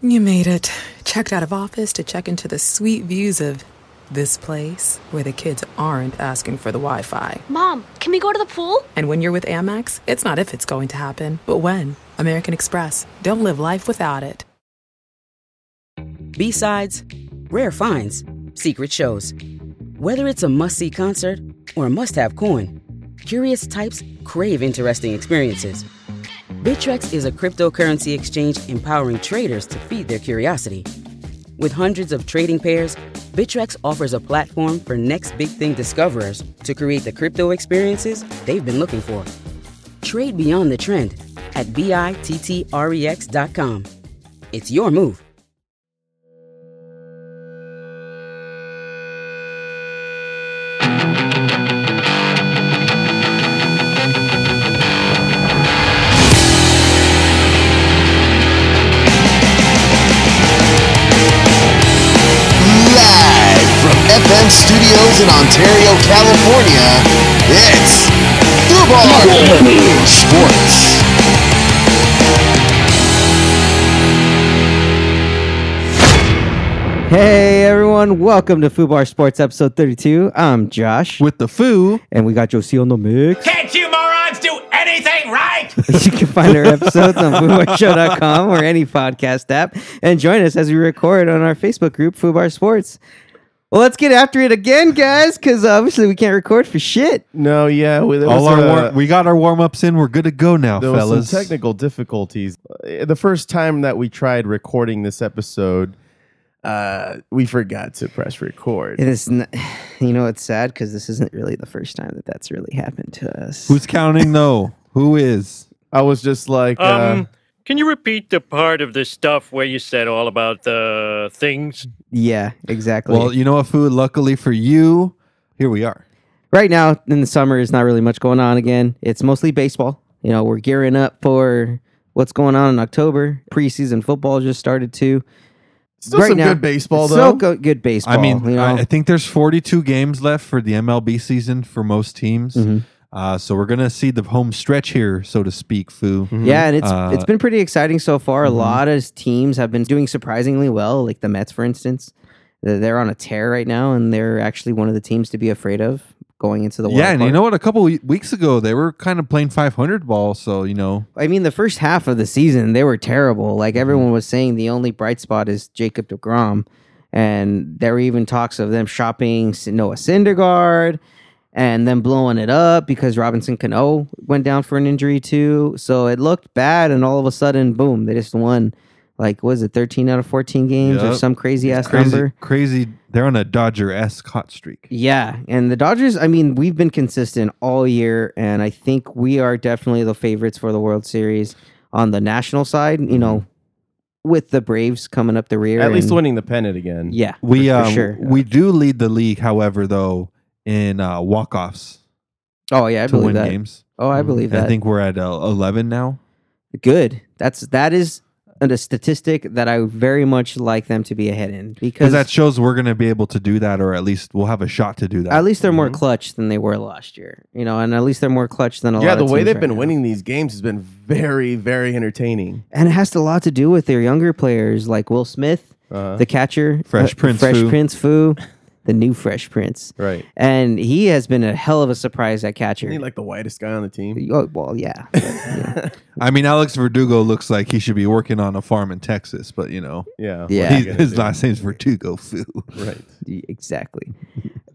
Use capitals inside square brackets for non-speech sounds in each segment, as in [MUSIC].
You made it. Checked out of office to check into the sweet views of this place where the kids aren't asking for the Wi Fi. Mom, can we go to the pool? And when you're with Amex, it's not if it's going to happen, but when. American Express. Don't live life without it. B-sides, rare finds, secret shows. Whether it's a must-see concert or a must-have coin, curious types crave interesting experiences. Bittrex is a cryptocurrency exchange empowering traders to feed their curiosity. With hundreds of trading pairs, Bittrex offers a platform for next big thing discoverers to create the crypto experiences they've been looking for. Trade beyond the trend at bittrex.com. It's your move. In Ontario, California, it's Foobar Sports. Hey everyone, welcome to Foobar Sports episode 32. I'm Josh, with the foo. and we got Josie on the mix. Can't you morons do anything right? [LAUGHS] you can find our episodes on FoobarShow.com or any podcast app, and join us as we record on our Facebook group, Foobar Sports. Well, let's get after it again, guys, because obviously we can't record for shit. No, yeah, we, All was, our uh, war- we got our warm ups in. We're good to go now, there was fellas. some technical difficulties. Uh, The first time that we tried recording this episode, uh, we forgot to press record. It is, n- [SIGHS] you know, it's sad because this isn't really the first time that that's really happened to us. Who's counting though? Who is? I was just like, uh, Um, can you repeat the part of the stuff where you said all about the things? yeah, exactly. Well, you know what, Foo? Luckily for you, here we are. right now in the summer is not really much going on again. It's mostly baseball. You know, we're gearing up for what's going on in October. Preseason football just started too. still some good baseball though. go- good baseball. I mean, you know, I, I think there's 42 games left for the MLB season for most teams. Mhm. Uh, so we're gonna see the home stretch here, so to speak, Foo. yeah, and it's Uh, it's been pretty exciting so far. mhm. A lot of teams have been doing surprisingly well, like the Mets, for instance. They're they're on a tear right now, and they're actually one of the teams to be afraid of going into the wild Yeah, and you know what? A couple we- weeks ago, they were kind of playing 500 ball. So you know, I mean, the first half of the season, they were terrible. Like Mm-hmm. everyone was saying, the only bright spot is Jacob DeGrom. And there were even talks of them shopping Noah Syndergaard and then blowing it up because Robinson Cano went down for an injury too. So it looked bad. And all of a sudden, boom, they just won. Like, was it 13 out of 14 games or some crazy ass crazy, number? crazy. They're on a Dodger esque hot streak. Yeah, and the Dodgers, I mean, we've been consistent all year, and I think we are definitely the favorites for the World Series on the national side, you know, with the Braves coming up the rear. At least winning the pennant again. Yeah, We for, for um, sure. we do lead the league, however, though in uh, walk offs Oh, yeah, I to believe win that. games. Oh, I believe that. I think we're at uh, 11 now. Good. That's that is a statistic that I very much like them to be ahead in Because because that shows we're going to be able to do that, or at least we'll have a shot to do that. at least they're more Mhm. clutch than they were last year, you know, and at least they're more clutch than a lot. Yeah, lot the of way teams they've right been now. winning these games has been very, very entertaining. and it has a lot to do with their younger players like Will Smith, Uh, the catcher, Fresh uh, Prince Fresh Fu. Prince Fu, [LAUGHS] the new Fresh Prince, right. and he has been a hell of a surprise at catcher. Isn't he like the whitest guy on the team? oh, well, yeah, [LAUGHS] but, you know, I mean, Alex Verdugo looks like he should be working on a farm in Texas, but you know, Yeah. what Yeah. are he- his do? last name's Verdugo. Foo. Right. [LAUGHS] exactly.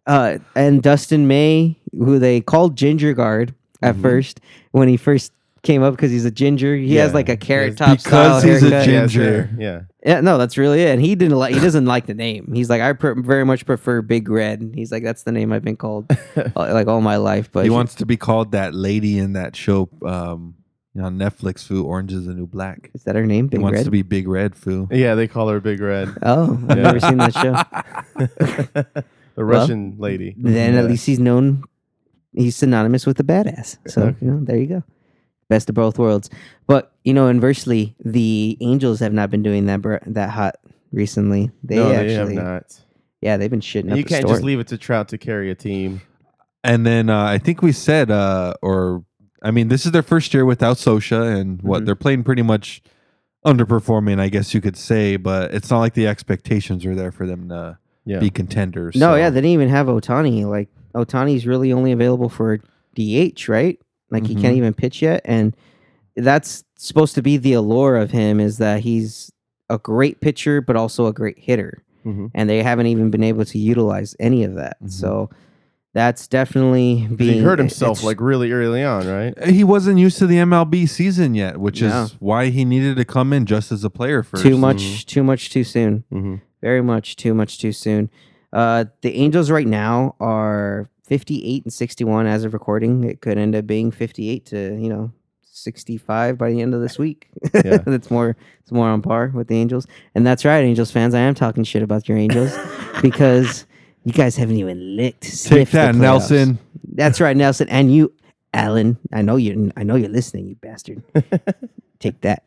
Uh, and Dustin May, who they called Ginger Guard at Mhm. first when he first came up because he's a ginger. He has like a carrot Yes. top style Because he's a haircut. gin- Ginger. Yeah. Yeah, no, that's really it. And he didn't like. He doesn't like the name. He's like, I pre- very much prefer Big Red. He's like, that's the name I've been called [LAUGHS] uh, like all my life. But he wants to be called that lady in that show um, on Netflix. Foo Orange is the New Black. is that her name? He Big wants Red. to be Big Red. Foo. Yeah, they call her Big Red. oh, I've Yeah. never seen that show. [LAUGHS] the Russian lady. Then Yeah. at least he's known. He's synonymous with the badass. So Okay. you know, there you go. Best of both worlds. But you know, inversely, the Angels have not been doing that br- that hot recently. They no, actually, they have not. yeah, they've been shitting up You the can't store. just leave it to Trout to carry a team. And then uh, I think we said, uh, or I mean, this is their first year without Scioscia, and what Mhm. they're playing pretty much underperforming, I guess you could say, but it's not like the expectations are there for them to Yeah. be contenders. No, so- yeah, they didn't even have Ohtani. Like Ohtani's really only available for DH, right? Like he can't Mhm. even pitch yet, and that's supposed to be the allure of him is that he's a great pitcher but also a great hitter, Mhm. and they haven't even been able to utilize any of that. Mhm. So that's definitely being he hurt himself like really early on, right? he wasn't used to the MLB season yet, which No. is why he needed to come in just as a player first. too much, too much too soon. Mm-hmm. very much too much too soon. Uh, the Angels right now are 58 and 61 as of recording. It could end up being 58 to you know 65 by the end of this week. Yeah. [LAUGHS] that's more it's more on par with the Angels, and that's right, Angels fans. I am talking shit about your Angels [LAUGHS] because you guys haven't even licked. Take that. Nelson. That's right, Nelson, and you, Alan. I know you. I know you're listening, you bastard. [LAUGHS] Take that.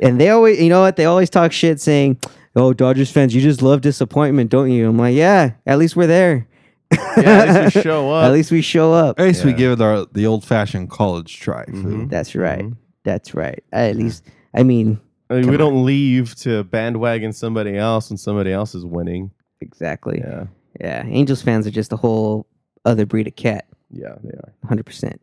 And they always, you know what? They always talk shit, saying, "Oh, Dodgers fans, you just love disappointment, don't you?" I'm like, "Yeah, at least we're there. Yeah, at least we show [LAUGHS] up. At least we show up. At least we Yeah. give it our, the old fashioned college try. Foo. Mhm. That's right. Mhm. That's right. At least, I mean, I mean, we on. don't leave to bandwagon somebody else when somebody else is winning. exactly. Yeah. Yeah, Angels fans are just a whole other breed of cat. yeah, they are. 100%.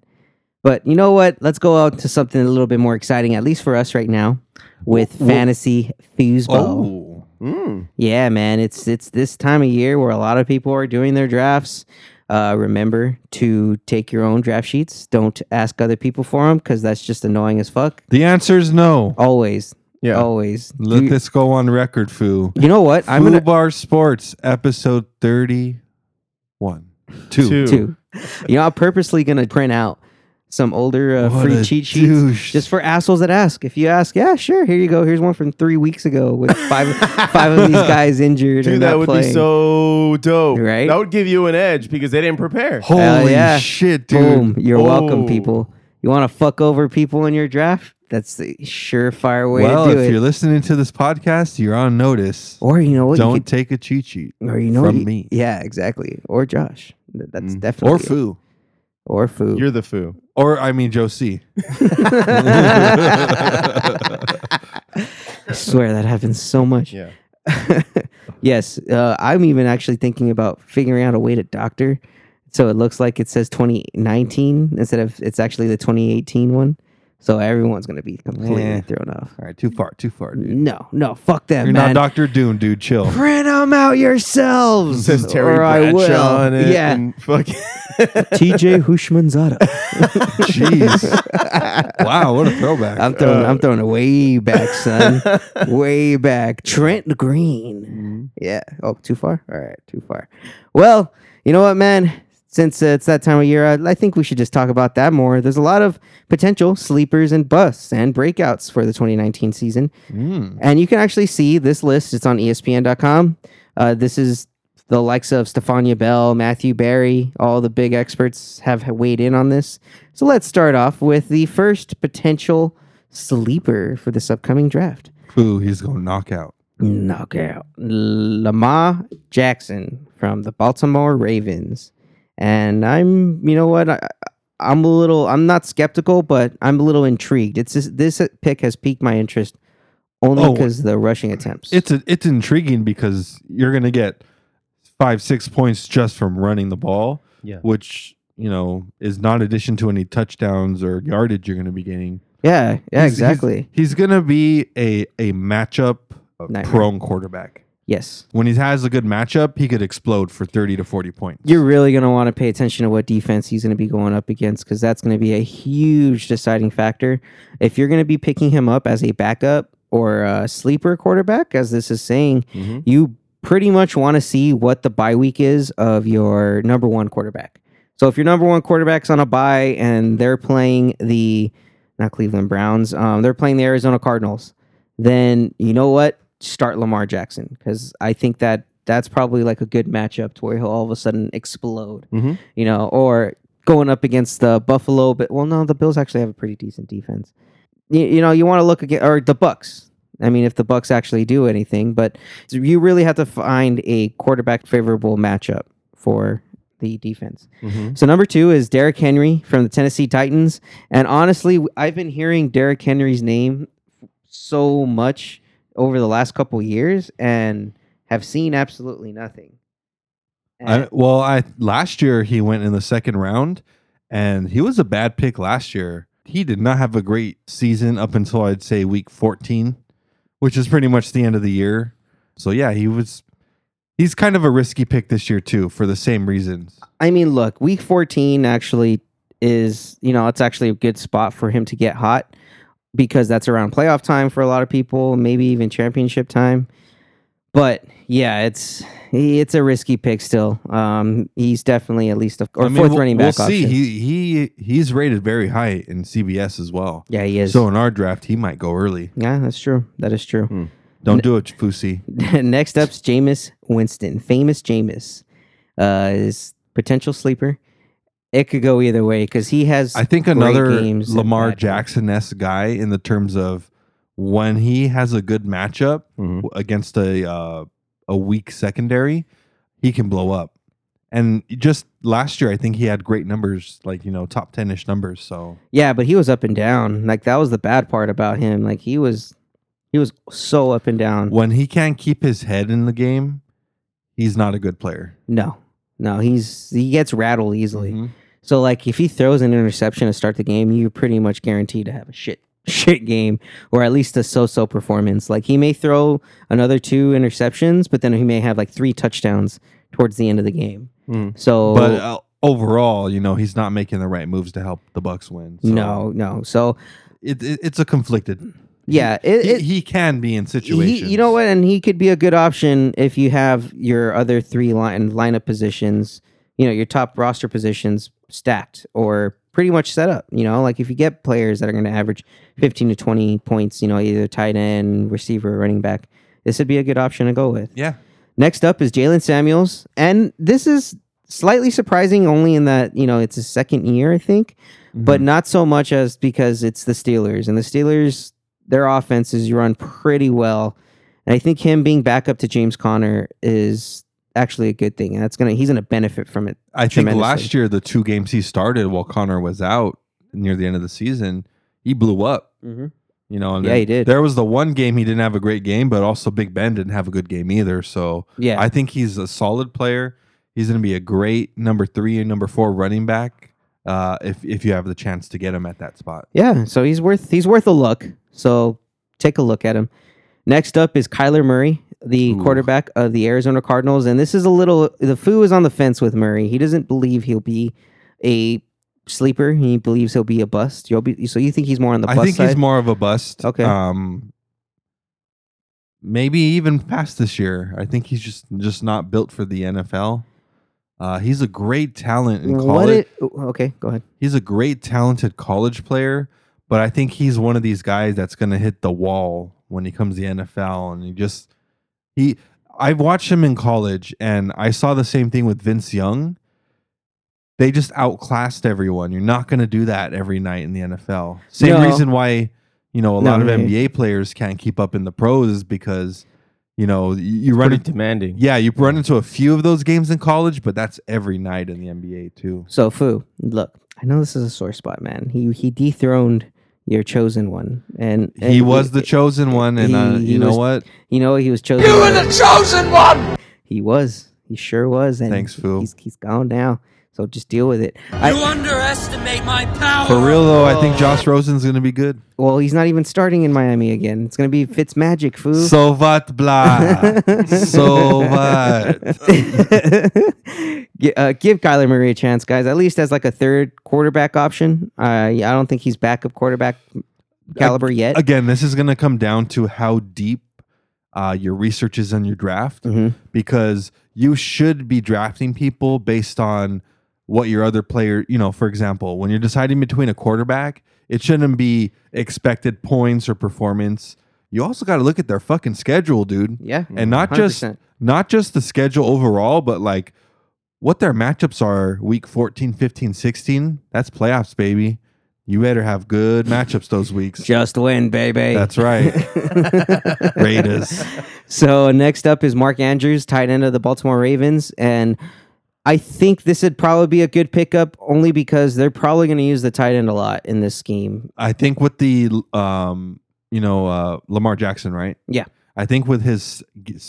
But you know what? Let's go out to something a little bit more exciting, at least for us right now, with Wh- wh- fantasy foosball. Mm. Yeah, man, it's it's this time of year where a lot of people are doing their drafts. Uh, remember to take your own draft sheets. Don't ask other people for them because that's just annoying as fuck. The answer is no. Always, Yeah. always. Let Do- this go on record, Foo. you know what? I'm gonna Bar Sports, episode 31. Two. Two. You know, I'm purposely gonna print out some older uh, free cheat sheets douche. just for assholes that ask. If you ask, yeah, sure, here you go. Here's one from three weeks ago with five [LAUGHS] five of these guys injured. Dude, and that not would playing. be so dope. Right? That would give you an edge because they didn't prepare. Holy yeah. shit, dude. Boom! You're welcome, Oh. people. You want to fuck over people in your draft? That's the surefire way Well, to do if you're listening to this podcast, you're on notice. or you know what? Don't you could, take a cheat sheet or you know from you- me. Yeah, exactly. Or Josh. That's Mm. definitely Or foo. Or foo. You're the foo. Or, I mean, Joe C. [LAUGHS] I swear that happens so much. Yeah. [LAUGHS] yes, uh, I'm even actually thinking about figuring out a way to doctor, so it looks like it says 2019 instead of it's actually the 2018 one. So everyone's gonna be completely Yeah. thrown off. All right, too far, too far, dude. No, no, fuck that, You're man. not Dr. Doom, dude. Chill. Print them out yourselves. It says Terry or I will. Bradshaw on it. Yeah, and fuck- [LAUGHS] TJ Houshmandzadeh. [LAUGHS] Jeez. wow, what a throwback. I'm throwing. Uh, I'm throwing it way back, son. [LAUGHS] way back. Trent Green. Mhm. Yeah. Oh, too far. All right, too far. Well, you know what, man. Since uh, it's that time of year, I, I think we should just talk about that more. There's a lot of potential sleepers and busts and breakouts for the 2019 season. Mm. And you can actually see this list. It's on ESPN.com. Uh, this is the likes of Stephania Bell, Matthew Berry. All the big experts have weighed in on this. So let's start off with the first potential sleeper for this upcoming draft. Who he's going to knock out. Knockout. Lamar Jackson from the Baltimore Ravens. And I'm, you know what? I, I'm a little, I'm not skeptical, but I'm a little intrigued. It's just, this pick has piqued my interest only Oh, because the rushing attempts. It's a, it's intriguing because you're going to get five, six points just from running the ball, Yeah. which, you know, is not addition to any touchdowns or yardage you're going to be getting. yeah, yeah, He's- exactly. He's, going to be a, a matchup Nightmare. prone quarterback. Yes. When he has a good matchup, he could explode for 30 to 40 points. You're really going to want to pay attention to what defense he's going to be going up against because that's going to be a huge deciding factor. If you're going to be picking him up as a backup or a sleeper quarterback, as this is saying, Mhm. you pretty much want to see what the bye week is of your number one quarterback. So if your number one quarterback's on a bye and they're playing the not Cleveland Browns, um, they're playing the Arizona Cardinals, then you know what? Start Lamar Jackson because I think that that's probably like a good matchup to where he'll all of a sudden explode. Mhm. You know, or going up against the Buffalo, but well, no, the Bills actually have a pretty decent defense. You, you know, you want to look again or the Bucks. I mean, if the Bucks actually do anything, but you really have to find a quarterback favorable matchup for the defense. Mhm. So number two is Derrick Henry from the Tennessee Titans, and honestly, I've been hearing Derrick Henry's name so much over the last couple years and have seen absolutely nothing. I, well, I last year he went in the second round, and he was a bad pick last year. He did not have a great season up until I'd say week 14, which is pretty much the end of the year. So yeah, he was. He's kind of a risky pick this year too, for the same reasons. I mean, look, week 14 actually is, you know, it's actually a good spot for him to get hot because that's around playoff time for a lot of people, maybe even championship time. But yeah, it's it's a risky pick still. Um, he's definitely at least a or I mean, fourth we'll- running back We'll see. option. He he he's rated very high in CBS as well. yeah, he is. So in our draft, he might go early. yeah, that's true. That is true. Hmm. Don't do it, Fusi. [LAUGHS] Next up's Jameis Winston, famous Jameis, uh, is potential sleeper. It could go either way because he has. I think great another games Lamar bad. Jackson esque guy in the terms of when he has a good matchup Mhm. against a uh, a weak secondary, he can blow up. And just last year, I think he had great numbers, like you know, top ten ish numbers. So Yeah, but he was up and down. Like that was the bad part about him. Like he was, he was so up and down. when he can't keep his head in the game, he's not a good player. No, no, he's he gets rattled easily. Mhm. So like if he throws an interception to start the game, you're pretty much guaranteed to have a shit [LAUGHS] shit game or at least a so-so performance. Like he may throw another two interceptions, but then he may have like three touchdowns towards the end of the game. Mhm. So But uh, overall, you know, he's not making the right moves to help the Bucks win. So no, no. So it, it, it's a conflicted. yeah, it, He, it, he can be in he, situations. you know what, and he could be a good option if you have your other three line lineup positions, you know, your top roster positions stacked or pretty much set up. You know, like if you get players that are going to average fifteen to twenty points, you know, either tight end, receiver, running back, this would be a good option to go with. Yeah. Next up is Jaylen Samuels, and this is slightly surprising only in that you know it's his second year, I think, but mm-hmm. not so much as because it's the Steelers and the Steelers. Their offense is run pretty well, and I think him being back up to James Conner is actually a good thing, and that's gonna he's gonna benefit from it. I think last year the two games he started while Conner was out near the end of the season, he blew up. Mm-hmm. You know, and Yeah, then he did. There was the one game he didn't have a great game, but also Big Ben didn't have a good game either. So Yeah, I think he's a solid player. He's going to be a great number three and number four running back. Uh, if if you have the chance to get him at that spot, Yeah, so he's worth he's worth a look. So take a look at him. Next up is Kyler Murray, the Ooh. quarterback of the Arizona Cardinals, and this is a little the foo is on the fence with Murray. He doesn't believe he'll be a sleeper. He believes he'll be a bust. You'll be so you think he's more on the I think side? he's more of a bust. Okay. Um, maybe even past this year. I think he's just just not built for the NFL. Uh, he's a great talent in What college. it, okay, go ahead. he's a great talented college player, but I think he's one of these guys that's going to hit the wall when he comes to the NFL and he just he I've watched him in college and I saw the same thing with Vince Young. They just outclassed everyone. You're not going to do that every night in the NFL. Same No. reason why, you know, a No, lot of right. NBA players can't keep up in the pros is because, you know, you, you run Pretty into demanding. yeah, you run into a few of those games in college, but that's every night in the NBA too. So Foo, look, I know this is a sore spot, man. He he dethroned your chosen one, and, and he was the chosen one, and uh, he- he you know was- what? You know he was chosen. You were the chosen one! He was. He sure was. And Thanks, Foo. He's he's gone now. So just deal with it. I, underestimate my power! For real though, I think Josh Rosen's gonna be good. well, he's not even starting in Miami again. It's gonna be Fitz Magic, Foo. So what, blah? [LAUGHS] so what? Uh, give Kyler Murray a chance, guys. At least as like a third quarterback option. Uh, I don't think he's backup quarterback caliber yet. Again, this is gonna come down to how deep uh, your research is on your draft, Mhm. because you should be drafting people based on what your other player. You know, for example, when you're deciding between a quarterback, it shouldn't be expected points or performance. You also got to look at their fucking schedule, dude. Yeah, and not just 100%. not just the schedule overall but like what their matchups are week 14 15 16 that's playoffs baby you better have good matchups those weeks just win, baby. that's right [LAUGHS] raiders So next up is Mark Andrews, tight end of the Baltimore Ravens, and I think this would probably be a good pickup only because they're probably going to use the tight end a lot in this scheme. i think with the um you know, uh, Lamar Jackson, right? Yeah. I think with his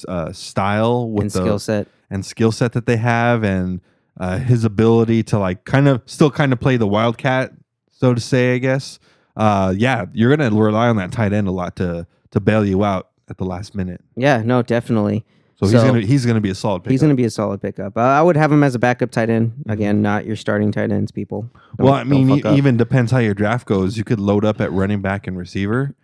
uh, style, with and the skill set. and skill set that they have, and uh, his ability to like kind of still kind of play the wildcat, so to say, I guess. Uh, yeah, you're gonna rely on that tight end a lot to to bail you out at the last minute. Yeah, no, definitely. So, he's So- gonna he's gonna be a solid. Pickup. He's going to be a solid pickup. Uh, I would have him as a backup tight end. Again, not your starting tight ends, people. well, Don't- I mean, e- up. even depends how your draft goes. You could load up at running back and receiver,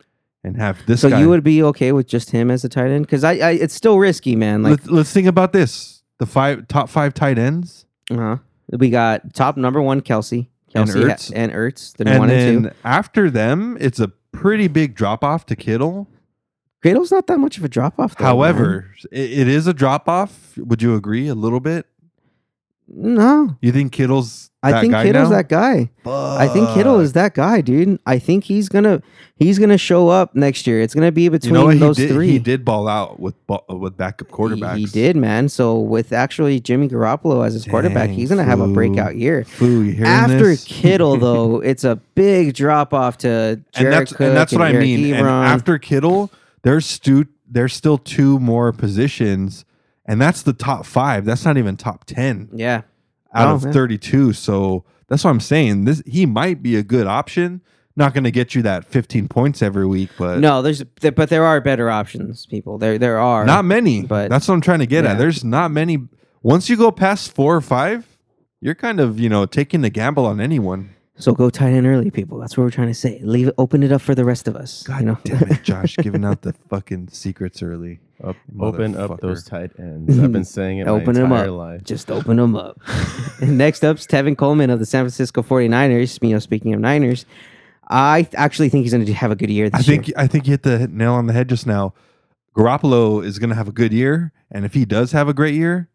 and have this. so guy. you would be okay with just him as a tight end because I, I, it's still risky, man. Like, let's, let's think about this: the five top five tight ends, uh-huh. we got top number one Kelce, And Kelce ha- Ertz. and Ertz, then and one then and two. after them, it's a pretty big drop off to Kittle. Gradle's not that much of a drop off. However, it, it is a drop off. Would you agree a little bit? no, You think Kittle's? I that think guy Kittle's now? that guy. I think Kittle is that guy, dude. I think he's gonna he's gonna show up next year. It's gonna be between You know what? He those did, three. he did ball out with ba- with backup quarterbacks. He, he did, man. So with actually Jimmy Garoppolo as his quarterback, Dang, he's gonna have a fool. breakout year. Foo, you hearing After this? Kittle, though, [LAUGHS] it's a big drop off to and that's Cook and that's what I Eric mean. And Ebron. after Kittle, there's stu- there's still two more positions, and that's the top five. That's not even top ten yeah, out Oh, of yeah. 32. So that's what I'm saying. This he might be a good option. Not going to get you that 15 points every week, but no, there's there, but there are better options, people. There there are not many. but- that's what I'm trying to get Yeah. at. There's not many. Once you go past four or five, you're kind of you know taking the gamble on anyone. So go tight end early, people. That's what we're trying to say. Leave it, open it up for the rest of us. God you know? damn it, [LAUGHS] Josh, giving out the fucking secrets early. Up, open up those tight ends. Mhm. I've been saying it Open my 'em entire up. life. Just open them up. [LAUGHS] Next up's Tevin Coleman of the San Francisco 49ers. You know, speaking of Niners, I actually think he's going to have a good year this I think year. I think you hit the nail on the head just now. Garoppolo is going to have a good year, and if he does have a great year,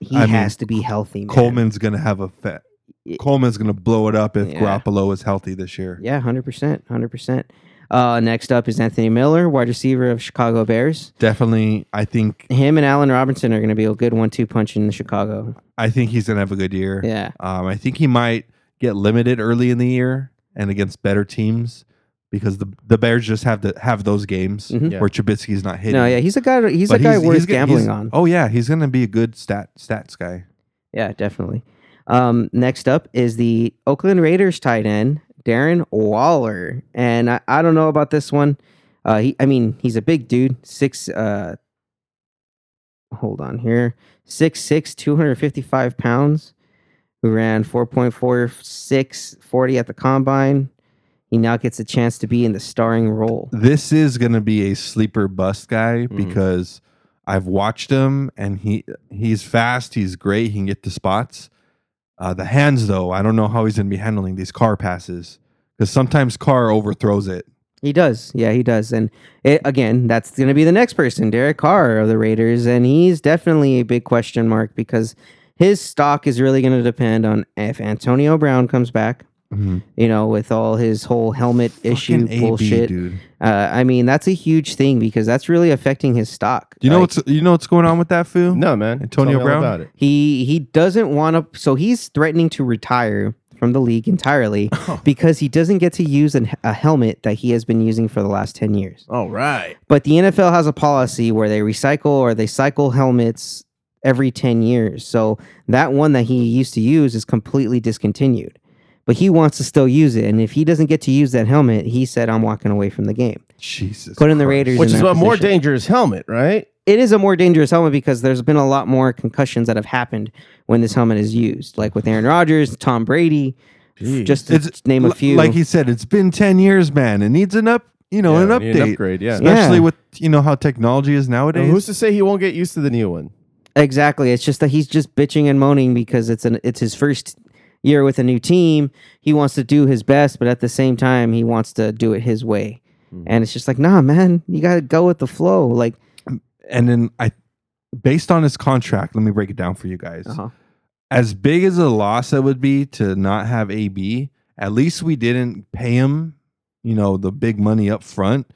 He I mean, has to be healthy, man. Coleman's going to have a fat. Y- Coleman's going to blow it up if Yeah. Garoppolo is healthy this year. Yeah, 100%. 100%. Uh, next up is Anthony Miller, wide receiver of Chicago Bears. Definitely, I think Him and Allen Robinson are going to be a good one-two punch in Chicago. I think he's going to have a good year. Yeah. Um, I think he might get limited early in the year and against better teams because the the Bears just have to have those games Mhm. Yeah. where Trubisky's not hitting. No, yeah, he's a guy. He's But a guy worth gonna- gambling he's- on. Oh yeah, he's going to be a good stat stats guy. Yeah, definitely. Um, next up is the Oakland Raiders tight end Darren Waller, and I, I don't know about this one. Uh, he, I mean, he's a big dude, six. Uh, hold on here, six six, two hundred fifty five pounds, who ran 4.46 40 at the combine. He now gets a chance to be in the starring role. This is going to be a sleeper bust guy Mm-hmm. because I've watched him and he he's fast, he's great, he can get to spots. Uh, the hands though, I don't know how he's going to be handling these Carr passes because sometimes Carr overthrows it. He does. Yeah, he does. And it, again, that's going to be the next person, Derek Carr of the Raiders. And he's definitely a big question mark because his stock is really going to depend on if Antonio Brown comes back, you know, with all his whole helmet issue AB, bullshit. dude. Uh, I mean, that's a huge thing because that's really affecting his stock. Do you know Like, what's you know what's going on with that foo? No, man. Antonio Tell me all Brown? about it. he he doesn't want to so he's threatening to retire from the league entirely [LAUGHS] Oh. because he doesn't get to use an, a helmet that he has been using for the last 10 years All right. But the NFL has a policy where they recycle or they cycle helmets every 10 years. So that one that he used to use is completely discontinued. But he wants to still use it. And if he doesn't get to use that helmet, he said, I'm walking away from the game. Jesus. Put in the Raiders. Which in is that a more position. dangerous helmet, right? It is a more dangerous helmet because there's been a lot more concussions that have happened when this helmet is used, like with Aaron Rodgers, Tom Brady, just to It's name a few. Like he said, it's been 10 years, man. It needs an up, you know, Yeah, an need update. upgrade, yeah. Especially Yeah. with, you know, how technology is Now, nowadays. who's to say he won't get used to the new one? Exactly. It's just that he's just bitching and moaning because it's an it's his first year with a new team. He wants to do his best, but at the same time, he wants to do it his way. And it's just like, nah, man, you gotta go with the flow. Like, and then I based on his contract, let me break it down for you guys. uh-huh. As big as a loss it would be to not have AB, at least we didn't pay him, you know, the big money up front.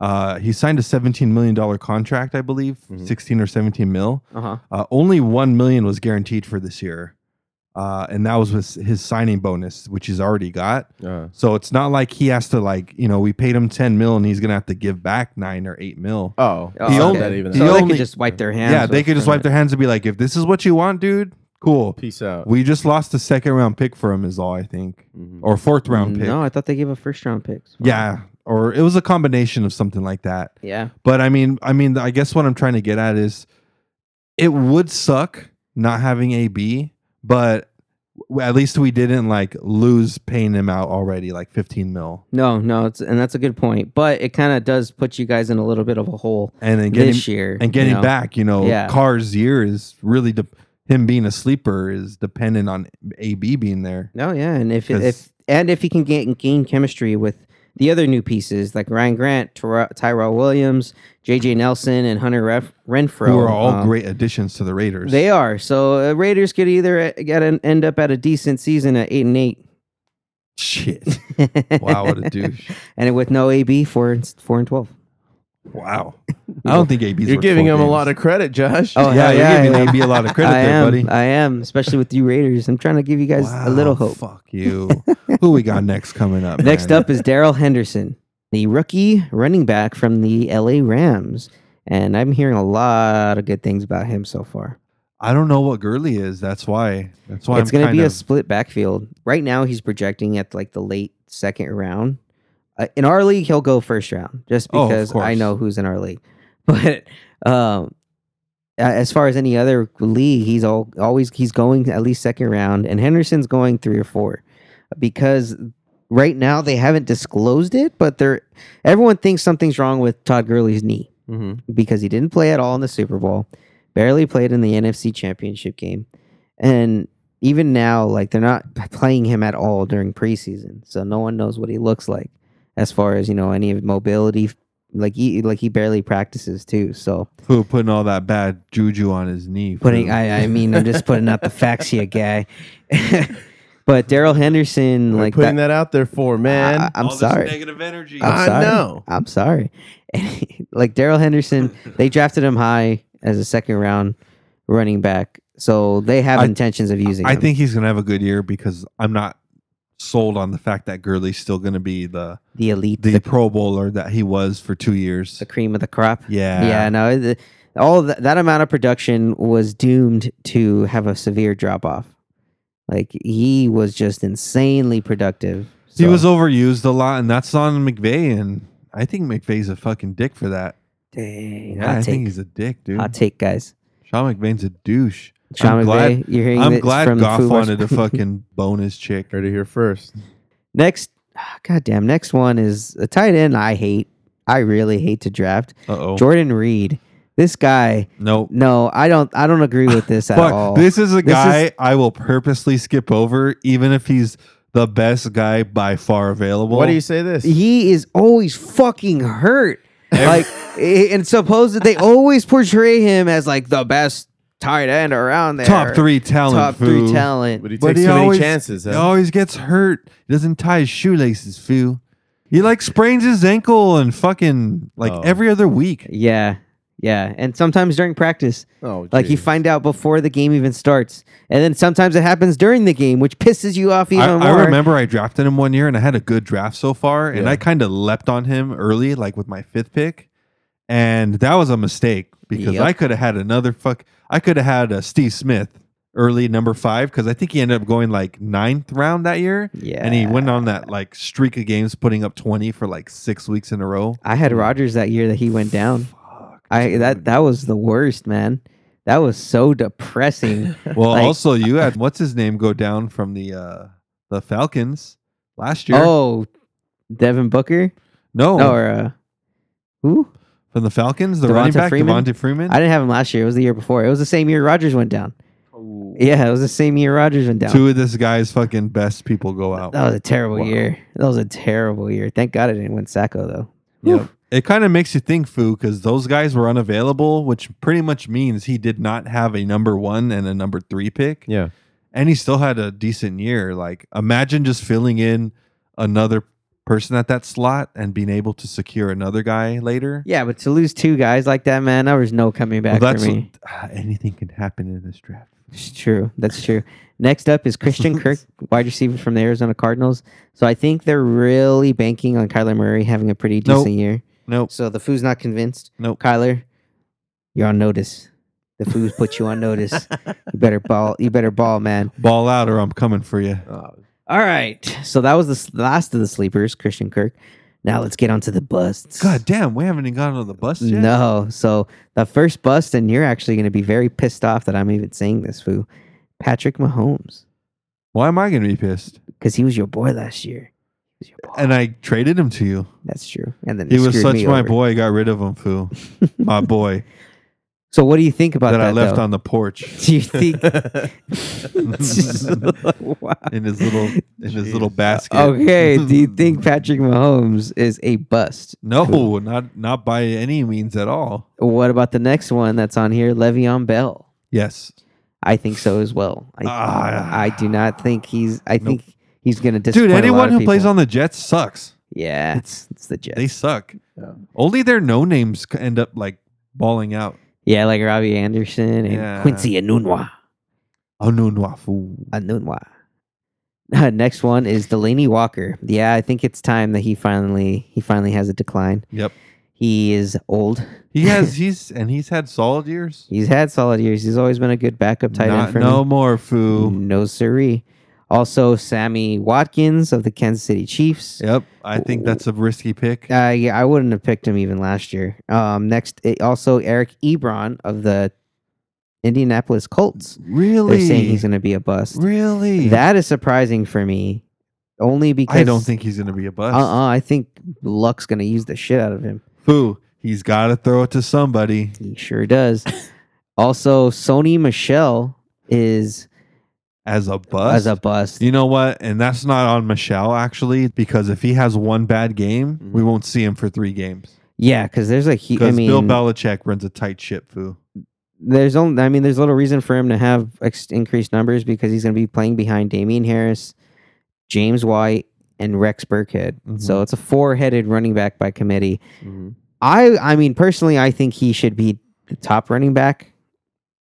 Uh, he signed a $17 million contract, I believe, Mhm. 16 or 17 mil. uh-huh. Uh, only 1 million was guaranteed for this year. Uh, and that was with his signing bonus, which he's already got. Uh, So it's not like he has to like you know we paid him ten mil and he's gonna have to give back nine or eight mil. oh, Oh, He not only- that even. he So they could just wipe their hands. yeah, they with could just wipe it. their hands and be like, if this is what you want, dude, cool. Peace out. We just lost a second round pick for him, is all I think, Mhm. or fourth round pick. No, I thought they gave a first round picks. Yeah, or it was a combination of something like that. Yeah. But I mean, I mean, I guess what I'm trying to get at is, it would suck not having AB, but at least we didn't like lose paying him out already, like 15 mil, No, no, it's and that's a good point. But it kind of does put you guys in a little bit of a hole and then getting this year. and getting you know? back. You know, Yeah. Carr's year is really de- him being a sleeper is dependent on AB being there. No, yeah, and if if and if he can gain gain chemistry with the other new pieces like Ryan Grant, Tyra- Tyrell Williams, J.J. Nelson, and Hunter Ref- Renfro, who are all um, great additions to the Raiders. They are. So uh, Raiders could either uh, get an, end up at a decent season at eight and eight. Shit. [LAUGHS] wow, what a douche. and with no AB, four and four and twelve. Wow. [LAUGHS] I don't think AB's You're giving four him a lot of credit, Josh. Oh, [LAUGHS] yeah, hell you're yeah, giving yeah. AB a lot of credit I there, am. buddy. I am, especially with you Raiders. I'm trying to give you guys a little hope. Fuck you. Who we got next coming up? Next man? up is Darrell Henderson, the rookie running back from the LA Rams. And I'm hearing a lot of good things about him so far. I don't know what Gurley is. That's why. That's why it's I'm going to kind be a split backfield. Right now, he's projecting at like the late second round. Uh, in our league, he'll go first round just Oh, of because I course. know who's in our league. [LAUGHS] But um, a- as far as any other league, he's all, always he's going at least second round, and Henderson's going three or four because right now they haven't disclosed it, but they're everyone thinks something's wrong with Todd Gurley's knee hmm because he didn't play at all in the Super Bowl, barely played in the NFC Championship game, and even now, like they're not playing him at all during preseason, so no one knows what he looks like as far as you know any of mobility. Like he like he barely practices too, so who putting all that bad juju on his knee. putting fool. I I mean I'm just putting out the facts here, guy. [LAUGHS] but Darrell Henderson, We're like putting that, that out there for man. I, am sorry. negative energy. I'm I sorry. know. I'm sorry. [LAUGHS] like Darrell Henderson, they drafted him high as a second round running back, so they have I- intentions of using I him. think he's gonna have a good year because I'm not sold on the fact that Gurley's still gonna be the the elite, the the, Pro Bowler that he was for two years. the cream of the crop. Yeah. yeah. No, the, all that, that amount of production was doomed to have a severe drop off. Like he was just insanely productive. He was overused a lot, and that's on McVay, and I think McVay's a fucking dick for that. Dang, Yeah, I take. think he's a dick, dude. hot take, guys. Sean McVay's a douche. Sean I'm McVay, glad. you're hearing I'm this glad from Goff Foobar wanted a Sports. [LAUGHS] fucking bone his chick. Heard it here first. Next, ah, goddamn, next one is a tight end. I hate. I really hate to draft Uh oh. Jordan Reed. This guy, Nope. no, I don't. I don't agree with this at Fuck, all. this is a This guy is- I will purposely skip over, even if he's the best guy by far available. Why do you say this? he is always fucking hurt. like, [LAUGHS] and supposed that they always portray him as like the best tight end around there, top three talent? top three fool. talent. but he But takes he too many always- chances. He always gets hurt. He doesn't tie his shoelaces, fool. He like sprains his ankle and fucking like Oh. every other week. Yeah, yeah, and sometimes during practice, Oh, like you find out before the game even starts, and then sometimes it happens during the game, which pisses you off even I, more. I remember I drafted him one year and I had a good draft so far, and I kind of leapt on him early, like with my fifth pick, and that was a mistake because Yep. I could have had another fuck. I could have had uh, Steve Smith early number five because I think he ended up going like ninth round that year, Yeah, and he went on that like streak of games, putting up twenty for like six weeks in a row. I had Rodgers that year that he went down. Fuck, I that that was the worst, man. That was so depressing. [LAUGHS] Well, Like- also you had [LAUGHS] what's his name go down from the uh the Falcons last year. oh, Devin Booker? no, No, or uh, who? From the Falcons, the Devonta running back Freeman? Devonta Freeman. I didn't have him last year. It was the year before. It was the same year Rodgers went down. Yeah, it was the same year Rodgers went down. Two of this guy's fucking best people go out. That was a terrible Wow. year. That was a terrible year. Thank God I didn't win Sacco though. Yep. It kind of makes you think, Foo, because those guys were unavailable, which pretty much means he did not have a number one and a number three pick. Yeah. And he still had a decent year. Like, imagine just filling in another person at that slot and being able to secure another guy later. Yeah, but to lose two guys like that, man, there was no coming Well, back that's for me. ah, anything can happen in this draft. It's true. That's true. Next up is Christian [LAUGHS] Kirk, wide receiver from the Arizona Cardinals. So I think they're really banking on Kyler Murray having a pretty Nope. decent year. Nope. So the Foo's not convinced. Nope. Kyler, you're on notice. The Foo's put you on notice. [LAUGHS] You better ball. You better ball, man. Ball out or I'm coming for you. Oh, All right. So that was the last of the sleepers, Christian Kirk. Now let's get on to the busts. God damn, we haven't even gotten to the bus yet. No. So the first bust, and you're actually going to be very pissed off that I'm even saying this, Foo. Patrick Mahomes, Why am I going to be pissed? because he was your boy last year. He was your boy. And I traded him to you. That's true. And then He was such my over. boy. I got rid of him, foo. my [LAUGHS] boy So what do you think about that that? I left though? on the porch [LAUGHS] Do you think? Wow. [LAUGHS] [LAUGHS] in his little in his little basket. Okay. Do you think Patrick Mahomes is a bust? No, not not by any means at all. What about the next one that's on here, Le'Veon Bell? Yes. I think so as well. I, Ah. I do not think he's. I think he's going to Dude, disappoint a lot anyone of who plays on the Jets sucks. Yeah, it's it's the Jets. They suck. Yeah. Only their no names end up like balling out. Yeah, like Robbie Anderson and Yeah. Quincy Enunwa. Oh no, no, fool. Enunwa. [LAUGHS] Next one is Delanie Walker. Yeah, I think it's time that he finally he finally has a decline. Yep. He is old. He has [LAUGHS] he's and he's had solid years. He's had solid years. He's always been a good backup tight Not- end for no more foo. No siree. Also, Sammy Watkins of the Kansas City Chiefs. Yep. I think that's a risky pick. Uh, yeah, I wouldn't have picked him even last year. Um, next, also Eric Ebron of the Indianapolis Colts. Really? They're saying he's going to be a bust. really? That is surprising for me, only because I don't think he's gonna be a bust. Uh, uh I think Luck's going to use the shit out of him. Foo. He's got to throw it to somebody. He sure does. [LAUGHS] also, Sony Michel is As a bust. as a bust. You know what? And that's not on Michel actually, because if he has one bad game, we won't see him for three games. Yeah, because there's a he. I mean, Bill Belichick runs a tight ship, foo. there's only. I mean, there's little reason for him to have ex- increased numbers because he's going to be playing behind Damien Harris, James White, and Rex Burkhead. So it's a four-headed running back by committee. Mhm. I. I mean, personally, I think he should be the top running back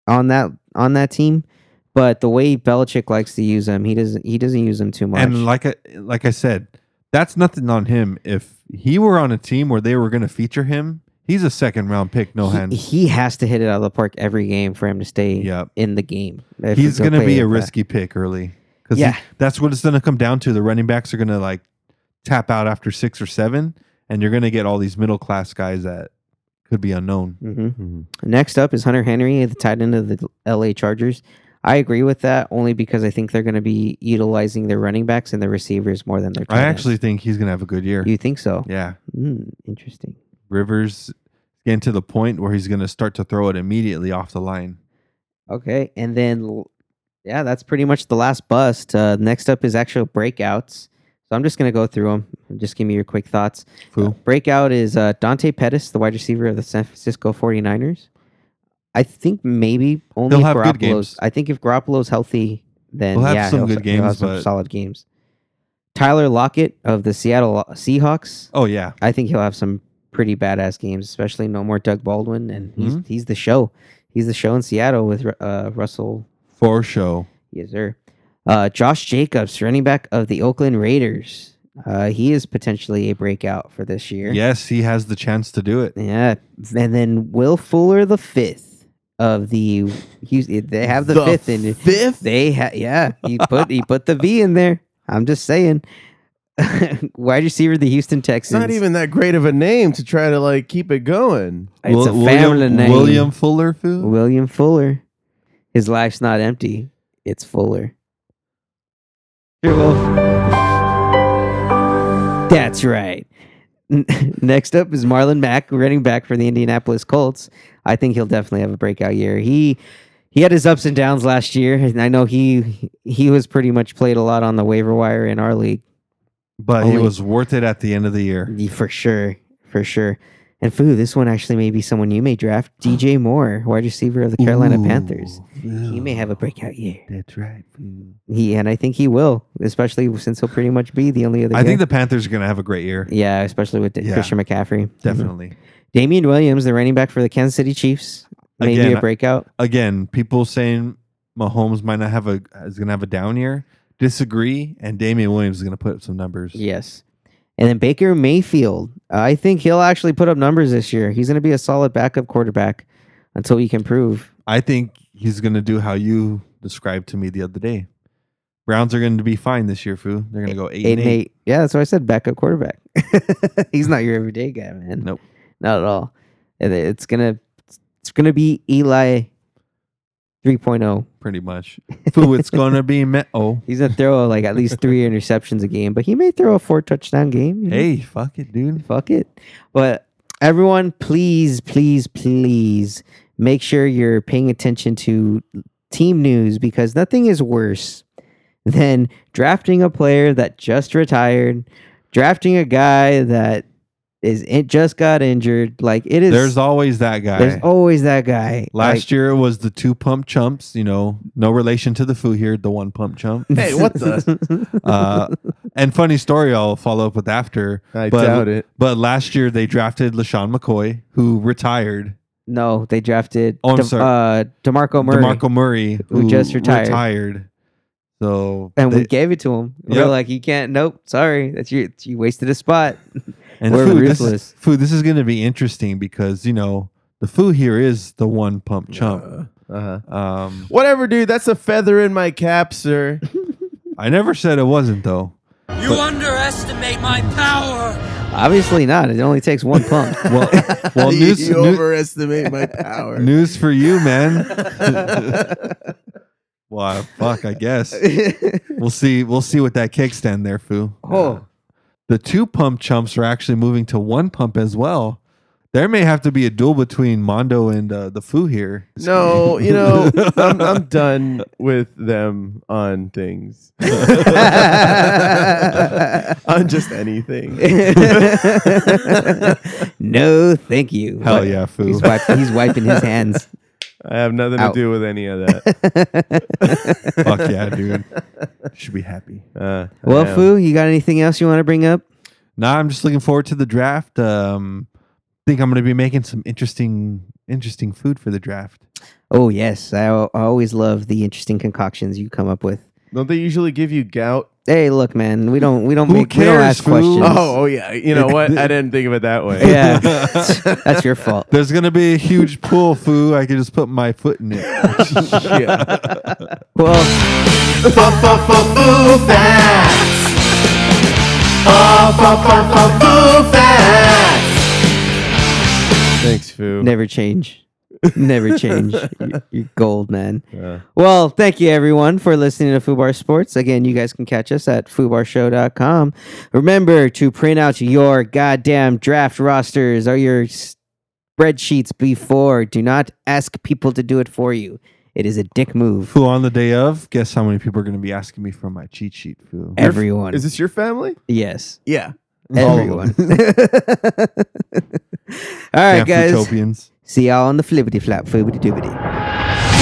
on that on that team. But the way Belichick likes to use him, he doesn't. He doesn't use him too much. And like I like I said, that's nothing on him. If he were on a team where they were going to feature him, he's a second round pick, no he, hand. he has to hit it out of the park every game for him to stay Yep. in the game. He's gonna going to play be a like that. risky pick early. Because Yeah. that's what it's going to come down to. The running backs are going to like tap out after six or seven, and you're going to get all these middle class guys that could be unknown. Mhm. Mhm. Next up is Hunter Henry, the tight end of the LA Chargers. I agree with that only because I think they're going to be utilizing their running backs and their receivers more than their. Tight I ends. actually think he's going to have a good year. You think so? yeah. Mm, interesting. Rivers getting to the point where he's going to start to throw it immediately off the line. Okay, and then yeah, that's pretty much the last bust. Uh, next up is actual breakouts. So I'm just going to go through them. Just give me your quick thoughts. Foo. Breakout is uh, Dante Pettis, the wide receiver of the San Francisco 49ers. I think maybe only He'll if have good Garoppolo's. games. I think if Garoppolo's healthy, then He'll have yeah, some he'll, good he'll have games, some but- solid games. Tyler Lockett of the Seattle Seahawks. Oh, yeah. I think he'll have some pretty badass games, especially no more Doug Baldwin, and he's Mhm. he's the show. He's the show in Seattle with uh, Russell. For show. Yes, sir. Uh, Josh Jacobs, running back of the Oakland Raiders. Uh, he is potentially a breakout for this year. Yes, he has the chance to do it. Yeah, and then Will Fuller the fifth of the Houston. They have the, fifth in fifth. They have yeah. He put he put the V in there. I'm just saying. [LAUGHS] Wide receiver, the Houston It's Texans. not even that great of a name to try to like keep it going. It's a family William, name. William Fuller, foo. William Fuller. His life's not empty. It's Fuller. That's right. [LAUGHS] Next up is Marlon Mack, running back for the Indianapolis Colts. I think he'll definitely have a breakout year. He he had his ups and downs last year, and I know he he was pretty much played a lot on the waiver wire in our league But he Only- was worth it at the end of the year. for sure, for sure. And foo, this one actually may be someone you may draft. [GASPS] DJ Moore, wide receiver of the Carolina Panthers. He may have a breakout year. That's right. He and I think he will, especially since he'll pretty much be the only other. I think the Panthers are going to have a great year. yeah, especially with Yeah. Christian McCaffrey. Mm-hmm. Definitely. Damien Williams, the running back for the Kansas City Chiefs, maybe Again, a breakout. Again, people saying Mahomes might not have a is going to have a down year. Disagree, and Damien Williams is going to put up some numbers. Yes. And then Baker Mayfield, I think he'll actually put up numbers this year. He's going to be a solid backup quarterback until he can prove. I think he's going to do how you described to me the other day. Browns are going to be fine this year, Foo. They're going to go eight, Eight and eight. eight. Yeah, that's what I said backup quarterback. [LAUGHS] He's not your everyday guy, man. Nope. Not at all. And It's gonna it's gonna be Eli 3.0. Pretty much. Foo, it's going to be me- oh. [LAUGHS] He's gonna throw like at least three interceptions a game, but he may throw a four touchdown game. you know? Hey, fuck it, dude. fuck it. But everyone, please, please, please make sure you're paying attention to team news because nothing is worse than drafting a player that just retired, drafting a guy that is it just got injured. Like it is. There's always that guy. there's always that guy. Last year it was the two pump chumps, you know, no relation to the Foo here, the one pump chump. [LAUGHS] Hey, what the? [LAUGHS] Uh, and funny story, I'll follow up with after. I but, doubt it. But last year they drafted LeSean McCoy, who retired. no, they drafted. Oh, I'm De- sorry. Uh, Demarco Murray, DeMarco Murray, who just retired. retired. So and they- we gave it to him. We Yep. We're like, you can't. Nope, sorry, that's you. You wasted a spot. [LAUGHS] and we're Foo, this ruthless. is, Foo, this is going to be interesting because you know the food here is the one pump chump. Uh-huh. Um, Whatever, dude. That's a feather in my cap, sir. [LAUGHS] I never said it wasn't though. You underestimate my power. Obviously not. It only takes one pump. [LAUGHS] Well, well, [LAUGHS] you, news, you new- overestimate my power. news for you, man. well, fuck, I guess we'll see. We'll see what that kickstand there, Foo. oh, the two pump chumps are actually moving to one pump as well. There may have to be a duel between Mondo and uh, the Foo here. no, [LAUGHS] you know, I'm, I'm done with them on things. [LAUGHS] on just anything. [LAUGHS] no, thank you. Hell yeah, Foo. He's, wipe, he's wiping his hands. I have nothing Out. to do with any of that. [LAUGHS] Fuck yeah, dude. Should be happy. Uh, Well, I am. Foo, you got anything else you want to bring up? No, I'm just looking forward to the draft. Um, think I'm going to be making some interesting, interesting food for the draft. Oh yes, I, al- I always love the interesting concoctions you come up with. Don't they usually give you gout? Hey, look, man, we don't we don't Who make we don't cares, ask Foo? questions. Oh, oh yeah. You know what? [LAUGHS] I didn't think of it that way. yeah, [LAUGHS] that's your fault. There's going to be a huge pool, Foo. I can just put my foot in it. yeah. [LAUGHS] Well, Thanks, Foo. never change, never [LAUGHS] change. You're, you're gold, man. Uh, Well, thank you everyone for listening to Foobar Sports. Again, you guys can catch us at foobarshow.com. Remember to print out your goddamn draft rosters or your spreadsheets before. Do not ask people to do it for you. It is a dick move. Who on the day of. Guess how many people are going to be asking me for my cheat sheet, Foo? Everyone. is this your family? yes. Yeah. Everyone. [LAUGHS] All right, guys. Footopians. See y'all on the flippity flap, flippity doobity.